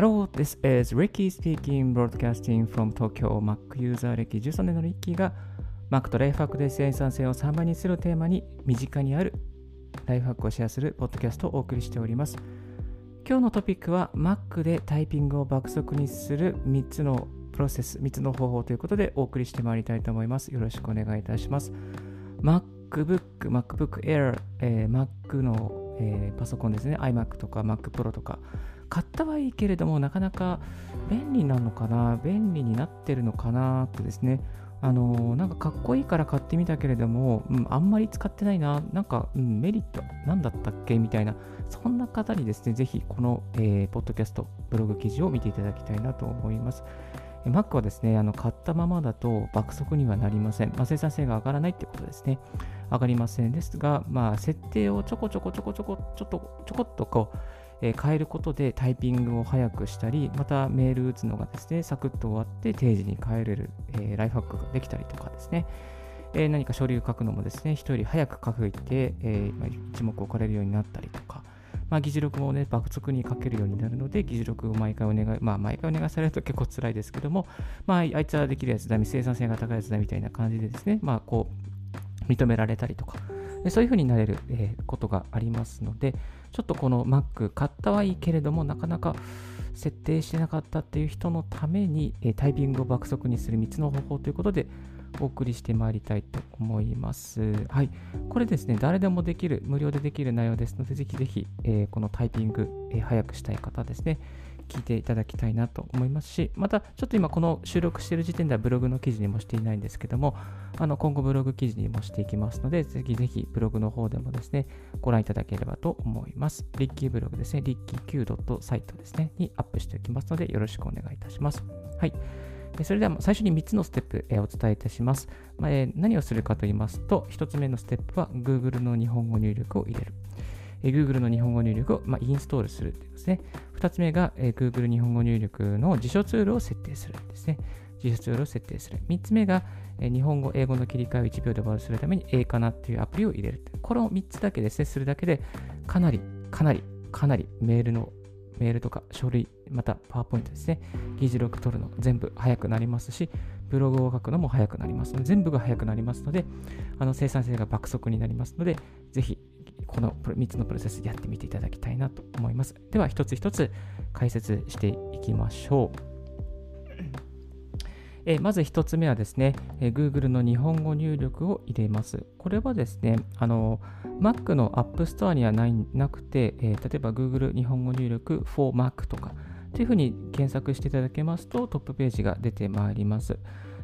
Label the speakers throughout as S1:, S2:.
S1: Hello, this is Ricky speaking, broadcasting from Tokyo Mac ユーザー歴13年のリッキーが Mac とライフハックで生産性を3倍にするテーマに身近にあるライフハックをシェアするポッドキャストをお送りしております。今日のトピックは Mac でタイピングを爆速にする3つのプロセス、3つの方法ということでお送りしてまいりたいと思います。よろしくお願いいたします。MacBook、MacBook Air、えー、Mac の、えー、パソコンですね、iMac とか Mac Pro とか、買ったはいいけれども、なかなか便利なのかな、便利になってるのかなとですね、あの、なんかかっこいいから買ってみたけれども、うん、あんまり使ってないな、なんか、うん、メリット何だったっけみたいな、そんな方にですね、ぜひこの、えー、ポッドキャスト、ブログ記事を見ていただきたいなと思います。Mac はですね、あの買ったままだと爆速にはなりません。まあ、生産性が上がらないってことですね。上がりませんですが、まあ、設定をちょこちょこちょこちょこちょっとちょこっとこう、え、変えることでタイピングを早くしたり、またメール打つのがですね、サクッと終わって定時に変えれる、え、ライフハックができたりとかですね、え、何か書類を書くのもですね、人より早く書くいて、えー、一目置かれるようになったりとか、まあ、議事録もね、爆速に書けるようになるので、議事録を毎回お願い、まあ、毎回お願いされると結構辛いですけども、まあ、あいつはできるやつだ、生産性が高いやつだみたいな感じでですね、まあ、こう、認められたりとか、そういうふうになれる、え、ことがありますので、ちょっとこの Mac 買ったはいいけれども、なかなか設定してなかったっていう人のために、え、タイピングを爆速にする3つの方法ということで、お送りしてまいりたいと思います。はい。これですね、誰でもできる、無料でできる内容ですので、ぜひぜひ、えー、このタイピング、えー、早くしたい方ですね、聞いていただきたいなと思いますし、またちょっと今この収録している時点ではブログの記事にもしていないんですけども、あの今後ブログ記事にもしていきますので、ぜひぜひブログの方でもですね、ご覧いただければと思います。リッキーブログですね、リッキー Q.site ですね、にアップしておきますので、よろしくお願いいたします。はい。それでは最初に3つのステップ、えお伝えいたします。まあえ何をするかと言いますと、1つ目のステップは Google の日本語入力を入れる。え Google の日本語入力を、まあ、インストールするということですね。2つ目が、え Google 日本語入力の辞書ツールを設定するですね。辞書ツールを設定する。3つ目が、え日本語、英語の切り替えを1秒で終わらせるために、英かなっていうアプリを入れる。この3つだけですね、するだけで、かなり、かなり、かなりメールのメールとか書類、またパワーポイントですね、議事録取るの全部早くなりますし、ブログを書くのも早くなります、全部が早くなりますので、あの生産性が爆速になりますので、ぜひこの3つのプロセスやってみていただきたいなと思います。では、一つ一つ解説していきましょう。えまず1つ目はですね、え Google の日本語入力を入れます。これはですね、あの Mac の App Store にはないなくて、えー、例えば Google 日本語入力 for Mac とかというふうに検索していただけますとトップページが出てまいります。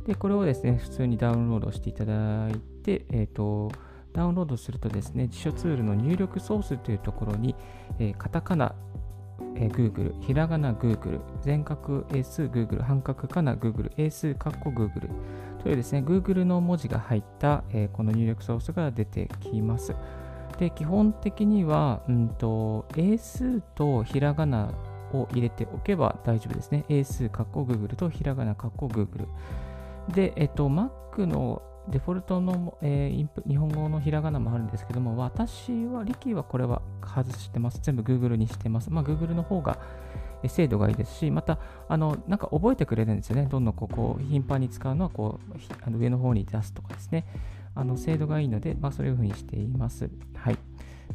S1: で、これをですね、普通にダウンロードしていただいて、えっ、ー、と、ダウンロードするとですね、辞書ツールの入力ソースというところに、えー、カタカナ、えー、Google、ひらがな Google、全角英数 Google、半角かな Google、英数カッコ Google というですね、Google の文字が入った、えー、この入力ソースが出てきます。で、基本的には、うんと、英数とひらがなを入れておけば大丈夫ですね。英数カッコ Google とひらがなカッコ Google。で、えっと、Mac のデフォルトの、えー、インプ日本語のひらがなもあるんですけども、私は、リキはこれは外してます。全部 Google にしてます。まあ、Google の方が精度がいいですし、また、あの、なんか覚えてくれるんですよね。どんどんここ、頻繁に使うのは、こう、あの上の方に出すとかですね。あの、精度がいいので、まあ、そういうふうにしています。はい。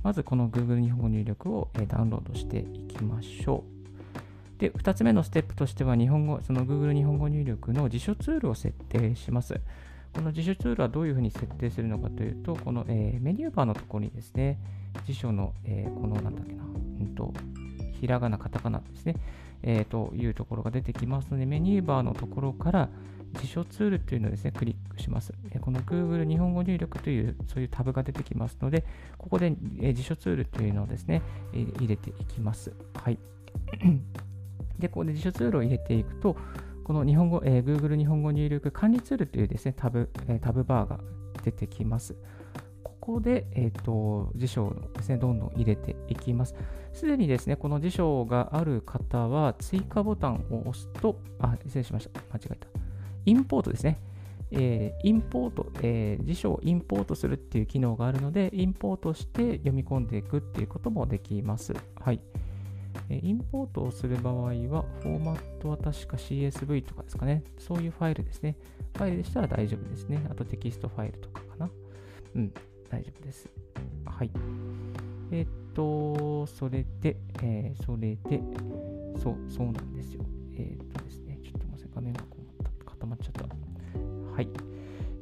S1: まず、この Google 日本語入力を、えー、ダウンロードしていきましょう。で、2つ目のステップとしては、日本語、その Google 日本語入力の辞書ツールを設定します。この辞書ツールはどういうふうに設定するのかというと、この、えー、メニューバーのところにですね、辞書の、えー、このなんだっけな、うんと、ひらがな、カタカナですね、えー、というところが出てきますので、メニューバーのところから辞書ツールというのをですね、クリックします。えこの Google 日本語入力という、そういうタブが出てきますので、ここで、え辞書ツールというのをですね、え入れていきます。はい。で、ここで辞書ツールを入れていくと、この日本語、えー、Google 日本語入力管理ツールというですね、タブ、えー、タブバーが出てきます。ここで、えーと、辞書をですね、どんどん入れていきます。すでにですね、この辞書がある方は、追加ボタンを押すと、あ、失礼しました。間違えた。インポートですね。えー、インポート、えー、辞書をインポートするっていう機能があるので、インポートして読み込んでいくっていうこともできます。はい。インポートをする場合は、フォーマットは確か CSV とかですかね。そういうファイルですね。ファイルでしたら大丈夫ですね。あとテキストファイルとかかな。うん、大丈夫です。はい。え、っと、それで、えー、それで、そう、そうなんですよ。えー、っとですね、ちょっと待って、画面がこう固まっちゃった。はい。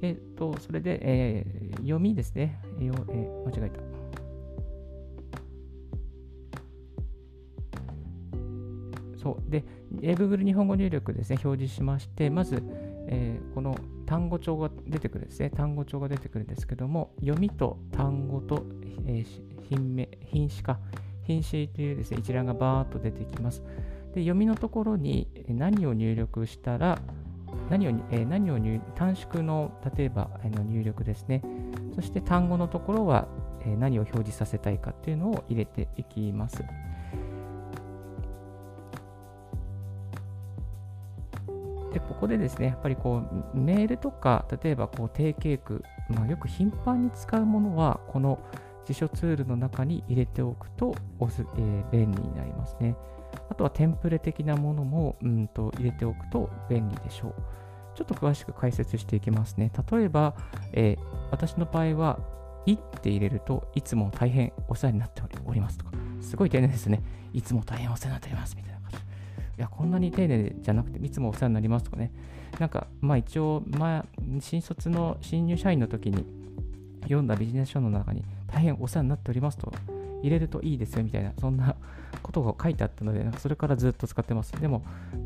S1: えっと、それで、え読みですね。えー、間違えた。そう。で、Google 日本語入力ですね、表示しまして、まず、えー、この単語帳が出てくるんですね。単語帳が出てくるんですけども、読みと単語と、えー、品名、品詞か、品詞というですね、一覧がバーっと出てきます。で、読みのところに何を入力したら、何を,、えー、何を入短縮の例えばあの入力ですね。そして単語のところは、えー、何を表示させたいかっていうのを入れていきます。ここでですね、やっぱりこう、メールとか、例えばこう定型句、まあ、よく頻繁に使うものは、この辞書ツールの中に入れておくとおす、えー、便利になりますね。あとはテンプレ的なものも、うんと入れておくと便利でしょう。ちょっと詳しく解説していきますね。例えば、えー、私の場合は、いって入れるといつも大変お世話になっておりますとか、すごい丁寧ですね。いつも大変お世話になっておりますみたいな。いや、こんなに丁寧じゃなくて、いつもお世話になりますとかね。なんか、まあ一応、まあ、新卒の新入社員の時に読んだビジネス書の中に、大変お世話になっておりますと入れるといいですよみたいな、そんな ことが書いてあったので、それからずっと使ってます。でも、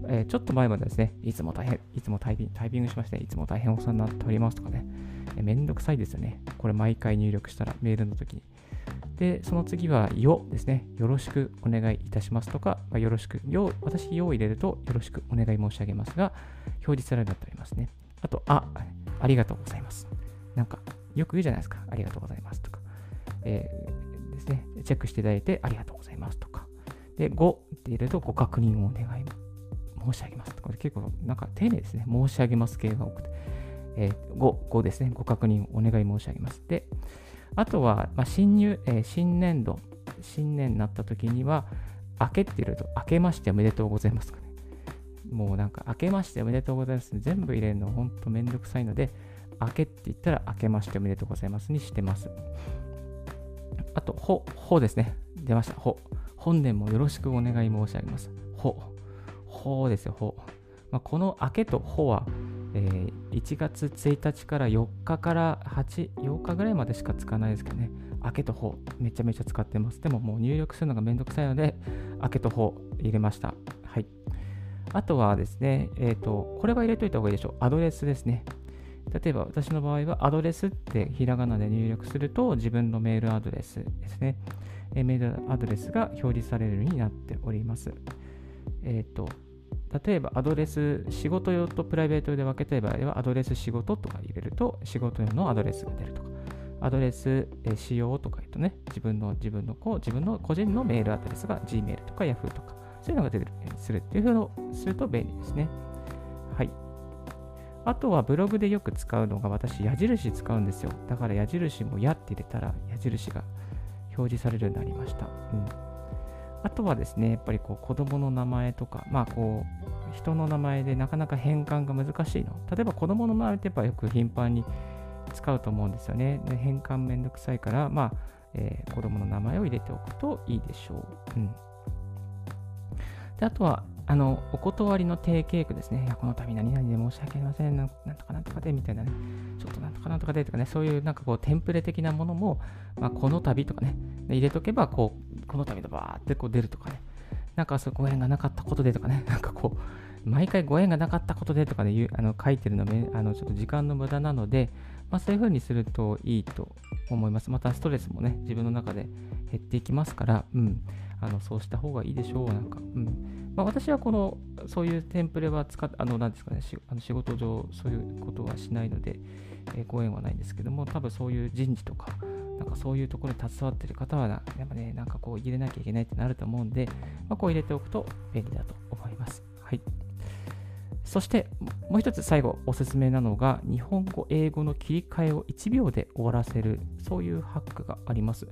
S1: えー、ちょっと前までですね、いつも大変、いつもタイピンタイピングしまして、いつも大変お世話になっておりますとかね、えー、めんどくさいですよね。これ毎回入力したら、メールの時に。で、その次は、よですね。よろしくお願いいたしますとか、まあ、よろしく、よ、私、よを入れると、よろしくお願い申し上げますが、表示されるようになっておりますね。あと、あ、ありがとうございます。なんか、よく言うじゃないですか。ありがとうございますとか。えー、ですね。チェックしていただいて、ありがとうございますとか。で、5って入れると、ご確認をお願い申し上げますとか。結構、なんか丁寧ですね。申し上げます系が多くて。えー、5、5ですね。ご確認お願い申し上げます。で、あとは、まあ、新入、えー、新年度、新年になった時には、明けって入れると、明けましておめでとうございますかね。もうなんか、明けましておめでとうございます。全部入れるのほんとめんどくさいので、明けって言ったら、明けましておめでとうございますにしてます。あと、ほ、ほですね。出ました。ほ。本年もよろしくお願い申し上げます。ほ。ほですよ、ほ。まあ、この明けとほは、えー、1月1日から4日から8、8日ぐらいまでしか使わないですけどね、明けと方、めちゃめちゃ使ってます。でももう入力するのがめんどくさいので、明けと方入れました。はい。あとはですね、えっ、ー、と、これは入れといた方がいいでしょう。アドレスですね。例えば私の場合はアドレスってひらがなで入力すると自分のメールアドレスですね。メールアドレスが表示されるようになっております。えっ、ー、と、例えばアドレス、仕事用とプライベート用で分けたい場合は、アドレス仕事とか入れると、仕事用のアドレスが出るとか、アドレス、え使用とか言うとね、自分の、自分の、こう、自分の個人のメールアドレスが Gmail とか Yahoo とか、そういうのが出る、するっていうふうにすると便利ですね。はい。あとはブログでよく使うのが私、矢印使うんですよ。だから矢印もやって入れたら矢印が表示されるようになりました。うん。あとはですね、やっぱりこう子供の名前とか、まあこう、人の名前でなかなか変換が難しいの。例えば子供の名前ってやっぱよく頻繁に使うと思うんですよね。で変換めんどくさいから、まあ、えー、子供の名前を入れておくといいでしょう。うん。で、あとは、あの、お断りの定型句ですね。いや、この度何々で申し訳ありません。なんとかなんとかで、みたいなね。ちょっとなんとかなんとかでとかね、そういうなんかこう、テンプレ的なものも、まあ、この度とかね、入れとけば、こう、この度とバーってこう出るとかね。なんかそうご縁がなかったことでとかね、なんかこう、毎回ご縁がなかったことでとかね、あの書いてるのめ、あのちょっと時間の無駄なので、まあ、そういう風にするといいと思います。またストレスもね、自分の中で減っていきますから、うん、あのそうした方がいいでしょう。なんか、うんまあ、私はこの、そういうテンプレは使っあの、なんですかね、あの仕事上、そういうことはしないので、えー、ご縁はないんですけども、多分そういう人事とか、なんかそういうところに携わってる方はやっぱね、なんかこう入れなきゃいけないってなると思うんで、まあ、こう入れておくと便利だと思います。はい。そしてもう一つ最後おすすめなのが日本語、英語の切り替えを1秒で終わらせるそういうハックがあります。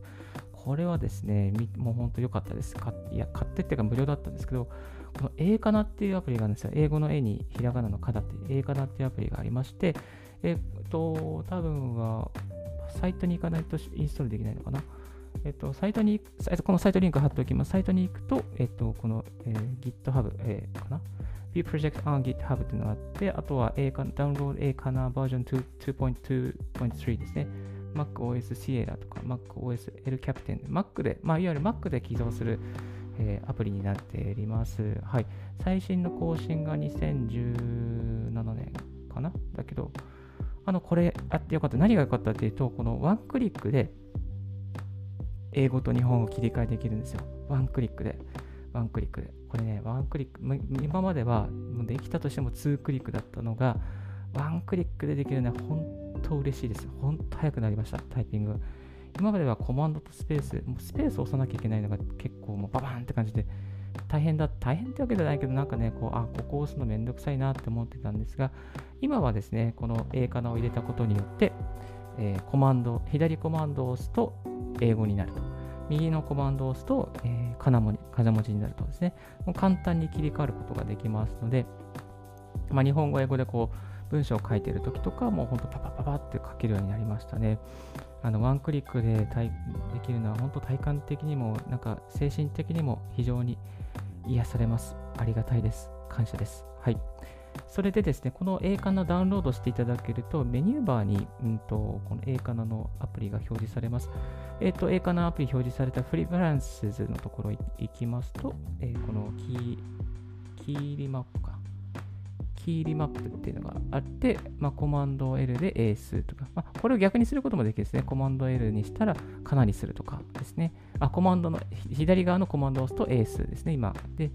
S1: これはですね、もう本当良かったです。いや、買ってっていうか無料だったんですけど、この英かなっていうアプリがあるんですよ。英語の絵にひらがなのかだって英かなっていうアプリがありまして、えっと、多分はサイトに行かないとインストールできないのかな。えっと、サイトに、このサイトリンク貼っておきます。サイトに行くと、えっと、この、えー、GitHub、えー、かな？View Project on GitHub っていうのがあって、あとは A かダウンロード A かな？バージョン2.2.3ですね。MacOS Sierra とか MacOS L Captain。Mac で、まあ、いわゆる Mac で起動する、えー、アプリになっております。はい。最新の更新が2017年かな？だけど、あの、これあってよかった。何が良かったっていうと、このワンクリックで英語と日本を切り替えできるんですよ。ワンクリックで。ワンクリックで。これね、ワンクリック、今まではできたとしても2クリックだったのが、ワンクリックでできるのは本当嬉しいです。本当早くなりました、タイピング。今まではコマンドとスペース、もうスペースを押さなきゃいけないのが結構もうババーンって感じで、大変だ、大変ってわけじゃないけど、なんかね、こう、あ、ここを押すのめんどくさいなって思ってたんですが、今はですね、この A カナを入れたことによって、えー、コマンド、左コマンドを押すと英語になると。右のコマンドを押すと、えー、金文字金文字になるとですね、もう簡単に切り替わることができますので、まあ、日本語、英語でこう文章を書いているときとか、もう本当パパパパって書けるようになりましたね。あのワンクリックでできるのは本当体感的にも、なんか精神的にも非常に癒されます。ありがたいです。感謝です。はい。それでですね、この A カナダウンロードしていただけると、メニューバーに、うんと、この A カナのアプリが表示されます。えっ、ー、と、A カナアプリ表示された Preferences のところ行きますと、えー、このキー、 key remap か。 key remap っていうのがあって、まあ、コマンド L で英数とか、まあ、これを逆にすることもできるですね。コマンド L にしたらかなりするとかですね。あ、コマンドの、左側のコマンドを押すと英数ですね、今。で、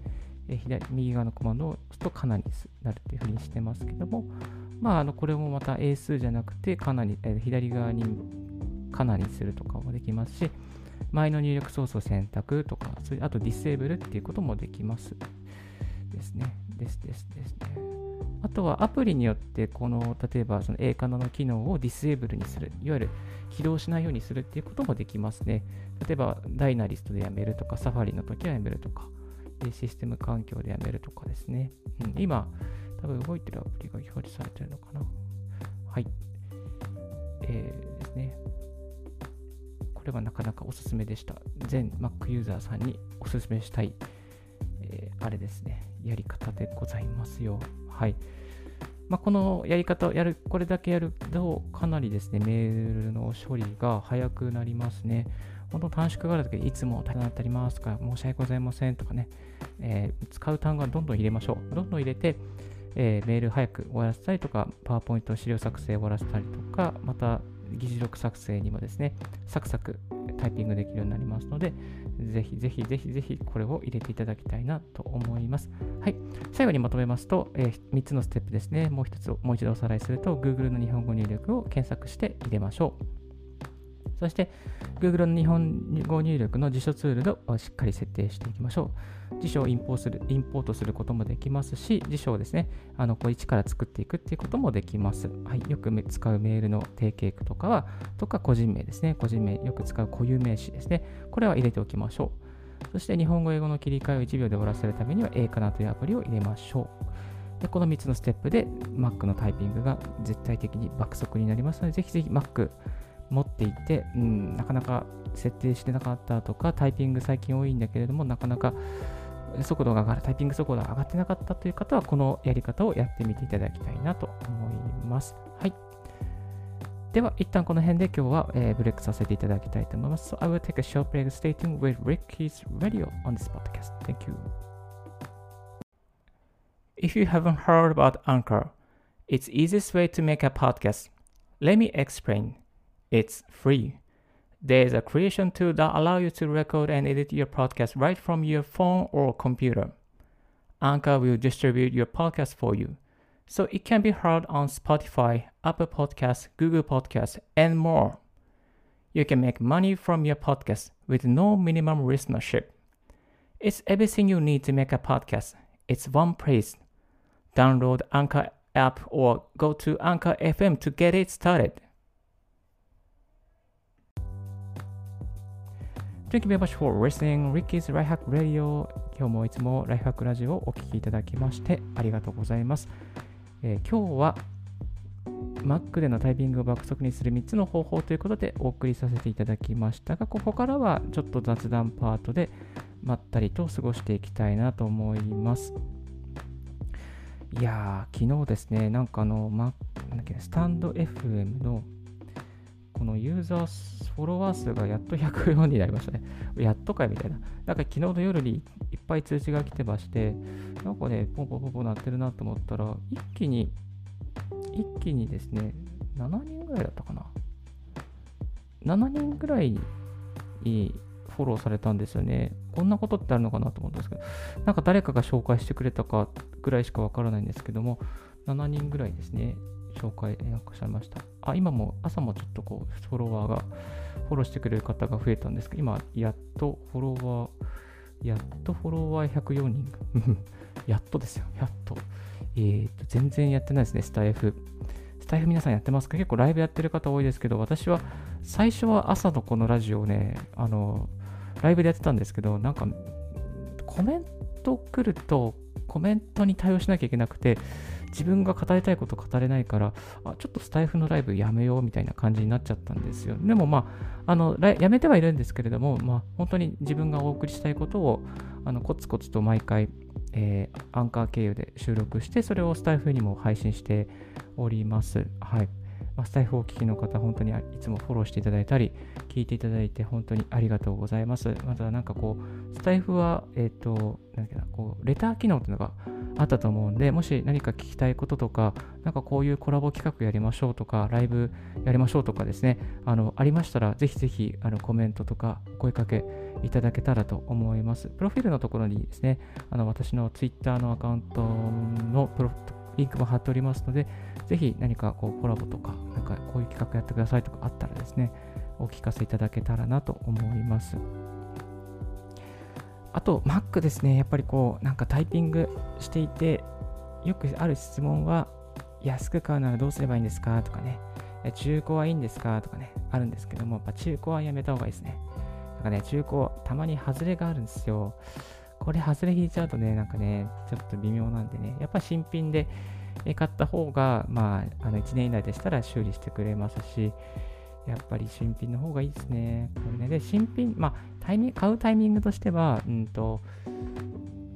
S1: え左右側のコマンドを押すとかなりなるっていうふうにしてますけども、まあ、あのこれもまた英数じゃなくて、かなり、え左側にかなりするとかもできますし、前の入力ソースを選択とか、それあとディセーブルっていうこともできます。ですね。ですですですね。あとはアプリによって、この例えばその A カナの機能をディセーブルにする、いわゆる起動しないようにするっていうこともできますね。例えばダイナリストでやめるとか、サファリの時はやめるとか、システム環境でやめるとかですね。うん、今、多分動いてるアプリが表示されてるのかな。はい。えー、ですね。これはなかなかおすすめでした。全 Mac ユーザーさんにおすすめしたい、えー、あれですね。やり方でございますよ。はい。まあ、このやり方をやる、これだけやると、かなりですね、メールの処理が早くなりますね。本当短縮があるときいつも大変になってありますとか、申し訳ございませんとかね、えー、使う単語はどんどん入れましょう。どんどん入れて、えー、メール早く終わらせたりとか、パワーポイント資料作成終わらせたりとか、また議事録作成にもですね、サクサクタイピングできるようになりますので、ぜひぜひぜひぜひこれを入れていただきたいなと思います。はい。最後にまとめますと、えー、3つのステップですね。もう一つ、もう一度おさらいすると、Google の日本語入力を検索して入れましょう。そして Google の日本語入力の辞書ツールをしっかり設定していきましょう。辞書をインポーするインポートすることもできますし、辞書をですね、あのこう一から作っていくっていうこともできます。はい、よく使うメールの定型句とかは、とか個人名ですね、個人名、よく使う固有名詞ですね、これは入れておきましょう。そして日本語、英語の切り替えを1秒で終わらせるためには A かなというアプリを入れましょう。でこの3つのステップで Mac のタイピングが絶対的に爆速になりますので、ぜひぜひ Mac 持っていて、うん、なかなか設定してなかったとか、タイピング最近多いんだけれども、なかなか速度が上がる、タイピング速度が上がってなかったという方は、このやり方をやってみていただきたいなと思います。はい。では、一旦この辺で今日は、えー、ブレイクさせていただきたいと思います。So I will take a short break. Stay tuned with Ricky's radio on this podcast. Thank you. If you haven't heard about Anchor, it's easiest way to make a podcast. Let me explain. It's free. There's a creation tool that allows you to record and edit your podcast right from your phone or computer. Anchor will distribute your podcast for you, so it can be heard on Spotify, Apple Podcasts, Google Podcasts, and more. You can make money from your podcast with no minimum listenership. It's everything you need to make a podcast. It's one place. Download Anchor app or go to Anchor FM to get it started. Thank you very much for listening Ricky's Life Hack Radio 今日もいつもライフハックラジオをお聴きいただきましてありがとうございます。えー、今日は Mac でのタイピングを爆速にする3つの方法ということでお送りさせていただきましたが、ここからはちょっと雑談パートでまったりと過ごしていきたいなと思います。いやー、昨日ですね、なんかあの、ま、なんだっけ、スタンド FM のこのユーザーフォロワー数がやっと104になりましたね。やっとかいみたいな。なんか昨日の夜にいっぱい通知が来てまして、なんかね、ポンポンポンポン鳴ってるなと思ったら、一気に一気にですね、7人ぐらいだったかな。7人ぐらいにフォローされたんですよね。こんなことってあるのかなと思ったんですけど、なんか誰かが紹介してくれたかぐらいしかわからないんですけども、7人ぐらいですね、紹介なんかされました。あ、今も朝もちょっとこう、フォロワーが、フォローしてくれる方が増えたんですけど、今、やっとフォロワー、やっとフォロワー104人。やっとですよ、やっと。えー、と、全然やってないですね、スタイフ。スタイフ皆さんやってますか？結構ライブやってる方多いですけど、私は最初は朝のこのラジオをね、あの、ライブでやってたんですけど、なんか、コメント来ると、コメントに対応しなきゃいけなくて、自分が語りたいこと語れないから、あちょっとスタイフのライブやめようみたいな感じになっちゃったんですよ。でもまあ、あのやめてはいるんですけれども、まあ、本当に自分がお送りしたいことをあのコツコツと毎回、えー、アンカー経由で収録して、それをスタイフにも配信しております。はい。まあ、スタイフをお聞きの方、本当にいつもフォローしていただいたり、聞いていただいて本当にありがとうございます。またなんかこう、スタイフは、えっ、と、なんだっけな、こう、レター機能っていうのがあったと思うんで、もし何か聞きたいこととか、なんかこういうコラボ企画やりましょうとか、ライブやりましょうとかですね、あの、ありましたら、ぜひぜひ、あの、コメントとか、声かけいただけたらと思います。プロフィールのところにですね、あの、私の Twitter のアカウントのプロリンクも貼っておりますので、ぜひ何かこうコラボとか、なんかこういう企画やってくださいとかあったらですね、お聞かせいただけたらなと思います。あと、Mac ですね、やっぱりこう、なんかタイピングしていて、よくある質問は、安く買うならどうすればいいんですかとかね、中古はいいんですかとかね、あるんですけども、やっぱ中古はやめた方がいいですね。なんかね、中古、たまに外れがあるんですよ。これ外れ引いちゃうとね、なんかね、ちょっと微妙なんでね、やっぱ新品で買った方が、まあ、あの1年以内でしたら修理してくれますし、やっぱり新品の方がいいですね。これね。で、新品、まあ、タイミ、買うタイミングとしては、うんと、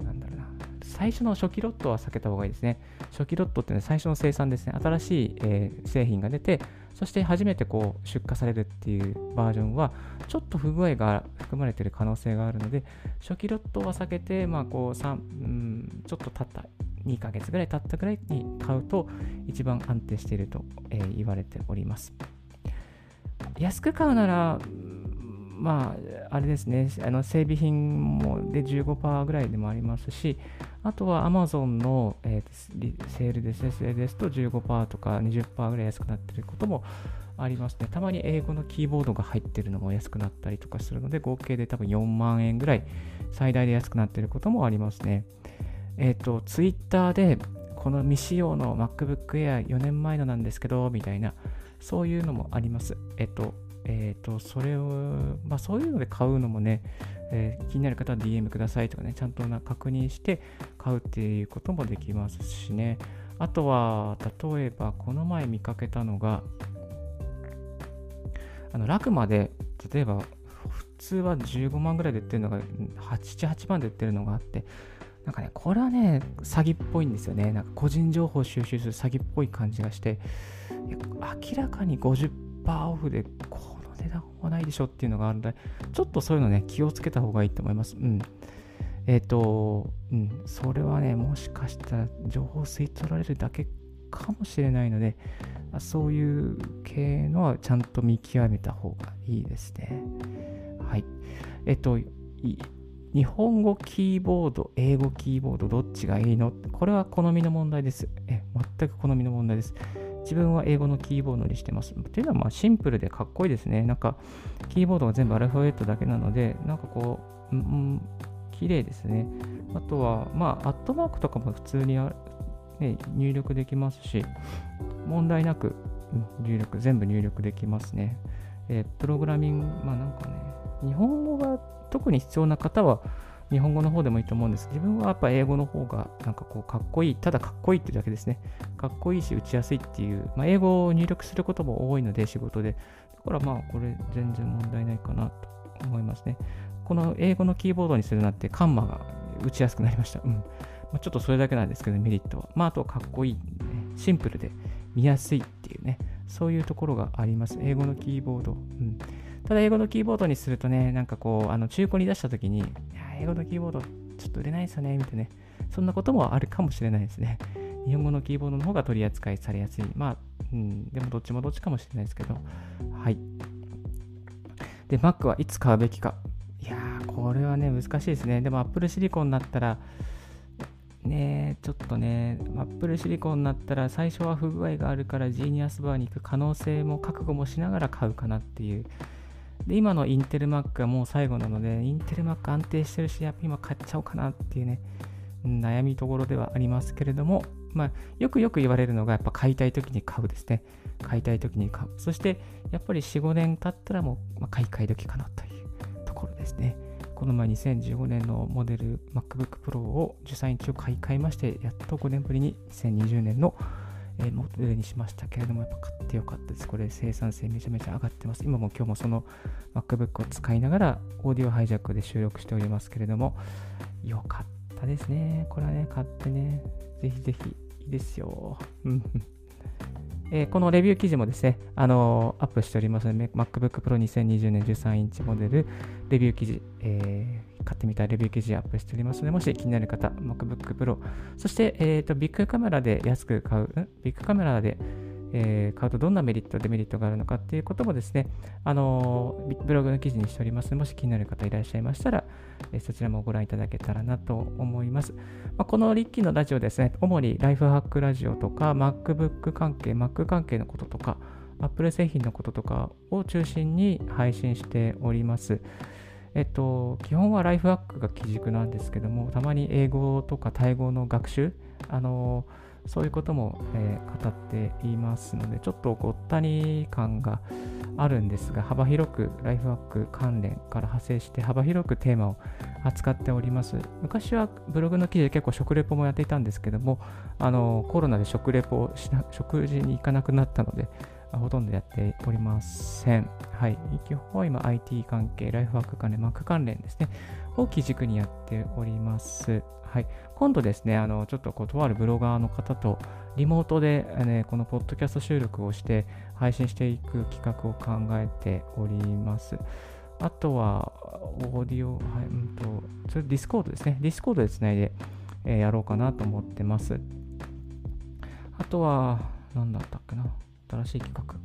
S1: なんだろうな、最初の初期ロットは避けた方がいいですね。初期ロットってね、最初の生産ですね。新しい、えー、製品が出て、そして初めてこう出荷されるっていうバージョンは、ちょっと不具合が含まれている可能性があるので、初期ロットは避けて、まあ、こう3、うん、ちょっと経った、2ヶ月ぐらい経ったぐらいに買うと、一番安定していると、え、言われております。安く買うなら、まあ、あれですね、あの整備品もで15%ぐらいでもありますし、あとは Amazon の、えー、セールですね、セールですと15%とか20%ぐらい安くなってることもありますね。たまに英語のキーボードが入ってるのも安くなったりとかするので、合計で多分4万円ぐらい最大で安くなってることもありますね。えっ、ー、と、Twitter でこの未使用の MacBook Air 4年前のなんですけど、みたいな、そういうのもあります。えっ、ー、と、えっ、ー、と、それを、まあそういうので買うのもね、えー、気になる方は DM くださいとかね、ちゃんとな確認して買うっていうこともできますしね。あとは、例えば、この前見かけたのが、あの、ラクマで、例えば、普通は15万ぐらいで売ってるのが、8、8万で売ってるのがあって、なんかね、これはね、詐欺っぽいんですよね。なんか個人情報収集する詐欺っぽい感じがして、明らかに50%オフでこの値段はないでしょっていうのがあるので、ちょっとそういうのね、気をつけた方がいいと思います。うん。えっ、ー、と、うん、それはね、もしかしたら情報吸い取られるだけかもしれないので、そういう系のはちゃんと見極めた方がいいですね。はい。えっ、ー、と、日本語キーボード、英語キーボード、どっちがいいの？これは好みの問題です。え全く好みの問題です。自分は英語のキーボードにしてます。っていうのはまあシンプルでかっこいいですね。なんか、キーボードが全部アルファベットだけなので、なんかこう、うん、綺麗ですね。あとは、まあ、アットマークとかも普通にね、入力できますし、問題なく、入力、全部入力できますね。えー、プログラミング、まあなんかね、日本語が特に必要な方は、日本語の方でもいいと思うんです。自分はやっぱ英語の方がなんかこうかっこいい。ただかっこいいってだけですね。かっこいいし打ちやすいっていう、まあ、英語を入力することも多いので仕事で。だからまあこれ全然問題ないかなと思いますね。この英語のキーボードにするなってカンマが打ちやすくなりました。うん。まあ、ちょっとそれだけなんですけど、メリットは。まああとはかっこいい、ね。シンプルで見やすいっていうね。そういうところがあります。英語のキーボード。うん。ただ英語のキーボードにするとね、なんかこう、あの中古に出したときに、いや、英語のキーボードちょっと売れないですよね、みたいなね。そんなこともあるかもしれないですね。日本語のキーボードの方が取り扱いされやすい。まあ、うん、でもどっちもどっちかもしれないですけど。はい。で、Mac はいつ買うべきか。いやー、これはね、難しいですね。でも Apple シリコンになったら、ねちょっとね、Apple シリコンになったら最初は不具合があるからジーニアスバーに行く可能性も覚悟もしながら買うかなっていうで、今のインテル Mac はもう最後なので、インテル Mac 安定してるし、やっぱ今買っちゃおうかなっていうね、悩みところではありますけれども、まあ、よくよく言われるのが、やっぱ買いたい時に買うですね。買いたい時に買う。そして、やっぱり4、5年経ったらもう、買い替え時かなというところですね。この前2015年のモデル MacBook Pro を13インチを買い替えまして、やっと5年ぶりに2020年のえモデルにしましたけれども、やっぱ買ってよかったです。これ生産性めちゃめちゃ上がってます。今も今日もその MacBook を使いながら、オーディオハイジャックで収録しておりますけれども、よかったですね。これはね、買ってね、ぜひぜひいいですよ。えー、このレビュー記事もですね、あのー、アップしておりますので、MacBook Pro 2020年13インチモデル、レビュー記事、え、買ってみたレビュー記事アップしておりますので、もし気になる方、MacBook Pro、そして、えーと、ビッグカメラで安く買う、ビッグカメラで、えー、買うとどんなメリット、デメリットがあるのかっていうこともですね、あのー、ブログの記事にしておりますので、もし気になる方いらっしゃいましたら、えー、そちらもご覧いただけたらなと思います。まあ、このリッキーのラジオですね、主にライフハックラジオとか、MacBook 関係、Mac 関係のこととか、Apple 製品のこととかを中心に配信しております。えっと、基本はライフハックが基軸なんですけども、たまに英語とかタイ語の学習、あのそういうことも、えー、語っていますので、ちょっとごったに感があるんですが、幅広くライフワーク関連から派生して幅広くテーマを扱っております。昔はブログの記事で結構食レポもやっていたんですけども、あのコロナで食レポしな、食事に行かなくなったので、ほとんどやっておりません。はい。基本は今 IT 関係、ライフワーク関連、Mac 関連ですね。を基軸にやっております。はい。今度ですね、あの、ちょっとこう、とあるブロガーの方と、リモートで、ね、このポッドキャスト収録をして配信していく企画を考えております。あとは、オーディオ、はい、うんと、それ Discord ですね。 Discord でつないで、えー、やろうかなと思ってます。あとは、何だったっけな。新しい企画。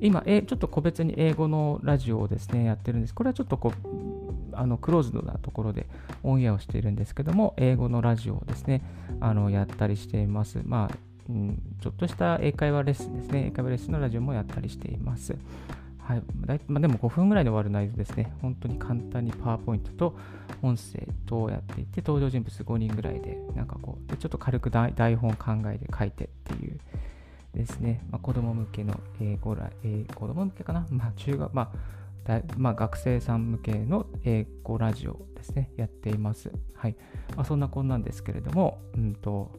S1: 今、ちょっと個別に英語のラジオをですね、やってるんです。これはちょっとこう、あのクローズドなところでオンエアをしているんですけども、英語のラジオをですね、あのやったりしています。まあ、うん、ちょっとした英会話レッスンですね、英会話レッスンのラジオもやったりしています。はい。まあ、でも5分ぐらいで終わる内容ですね。本当に簡単にパワーポイントと音声とやっていて、登場人物5人ぐらいで、なんかこう、ちょっと軽く台本考えて書いてっていうですね、まあ、子供向けの英語ら、えー、子供向けかな、まあ、中学、まあまあ、学生さん向けの英語ラジオですね、やっています。はい。まあ、そんなこんなんですけれども、うんと、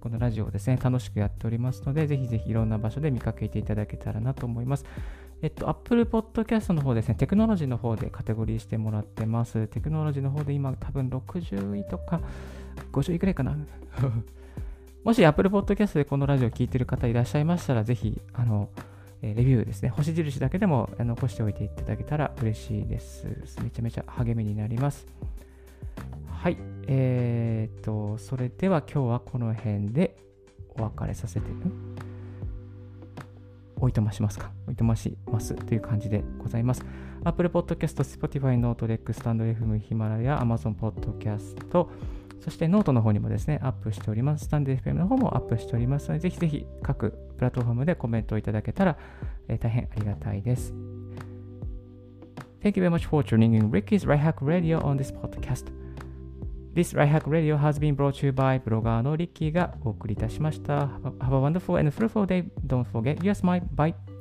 S1: このラジオをですね、楽しくやっておりますので、ぜひぜひいろんな場所で見かけていただけたらなと思います。えっと、Apple Podcast の方ですね、テクノロジーの方でカテゴリーしてもらってます。テクノロジーの方で今多分60位とか50位くらいかな？もし Apple Podcast でこのラジオを聴いている方いらっしゃいましたら、ぜひ、あの、レビューですね、星印だけでも残しておいていただけたら嬉しいです。めちゃめちゃ励みになります。はい。えー、っと、それでは今日はこの辺でお別れさせて、おいとましますかおいとましますという感じでございます。Apple Podcast、Spotify、Note、Rex、 stand.fm、ヒマラヤ、Amazon Podcast、そしてノートの方にもですね、アップしております。 stand.fm の方もアップしておりますので、ぜひぜひ各プラットフォームでコメントをいただけたら、えー、大変ありがたいです。Thank you very much for tuning in Ricky's Right Hack Radio on this podcast. This Right Hack Radio has been brought to you by ブロガーのリッキーがお送りいたしました。Have a wonderful and fruitful day. Don't forget your smile. Bye.